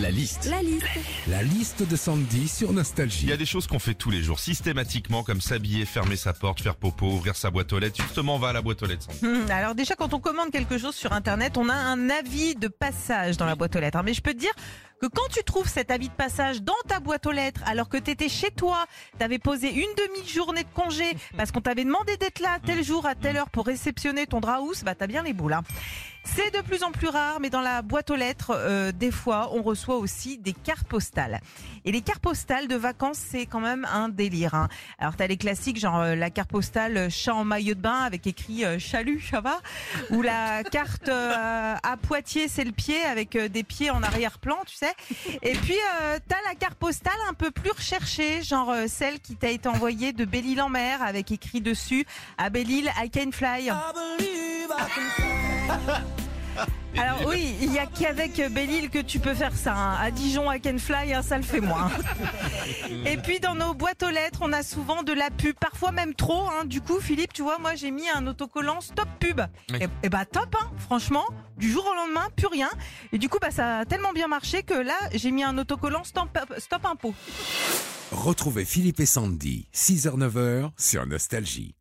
La liste. La liste. La liste de Sandy sur Il Nostalgie. y a des choses qu'on fait tous les jours, systématiquement, comme s'habiller, fermer sa porte, faire popo, ouvrir sa boîte aux lettres. Justement, on va à la boîte aux lettres. Sandy. Hum, Alors déjà, quand on commande quelque chose sur Internet, on a un avis de passage dans la boîte aux lettres. Mais je peux te dire que quand tu trouves cet avis de passage dans ta boîte aux lettres, alors que tu étais chez toi, tu avais posé une demi-journée de congé parce qu'on t'avait demandé d'être là tel jour à telle heure pour réceptionner ton draus, bah t'as bien les boules. hein. C'est de plus en plus rare, mais dans la boîte aux lettres, euh, des fois, on reçoit aussi des cartes postales. Et les cartes postales de vacances, c'est quand même un délire. Hein. Alors, t'as les classiques, genre euh, la carte postale euh, chat en maillot de bain avec écrit euh, chalut, ça va Ou la carte à Poitiers, c'est le pied avec des pieds en arrière-plan, tu sais. Et puis, euh, t'as la carte postale un peu plus recherchée, genre euh, celle qui t'a été envoyée de Belle-Île-en-Mer avec écrit dessus à Belle-Île, I can fly. Alors oui, il y a qu'avec Belle-Île que tu peux faire ça. hein. À Dijon, I can fly, hein, ça le fait moins. Et puis dans nos boîtes aux lettres, on a souvent de la pub, parfois même trop. hein. Du coup, Philippe, tu vois, moi j'ai mis un autocollant stop pub. Oui. Et, et bah top, hein, franchement, du jour au lendemain, plus rien. Et du coup, bah ça a tellement bien marché que là, j'ai mis un autocollant stop, stop impôt. Retrouvez Philippe et Sandy, 6h-9h sur Nostalgie.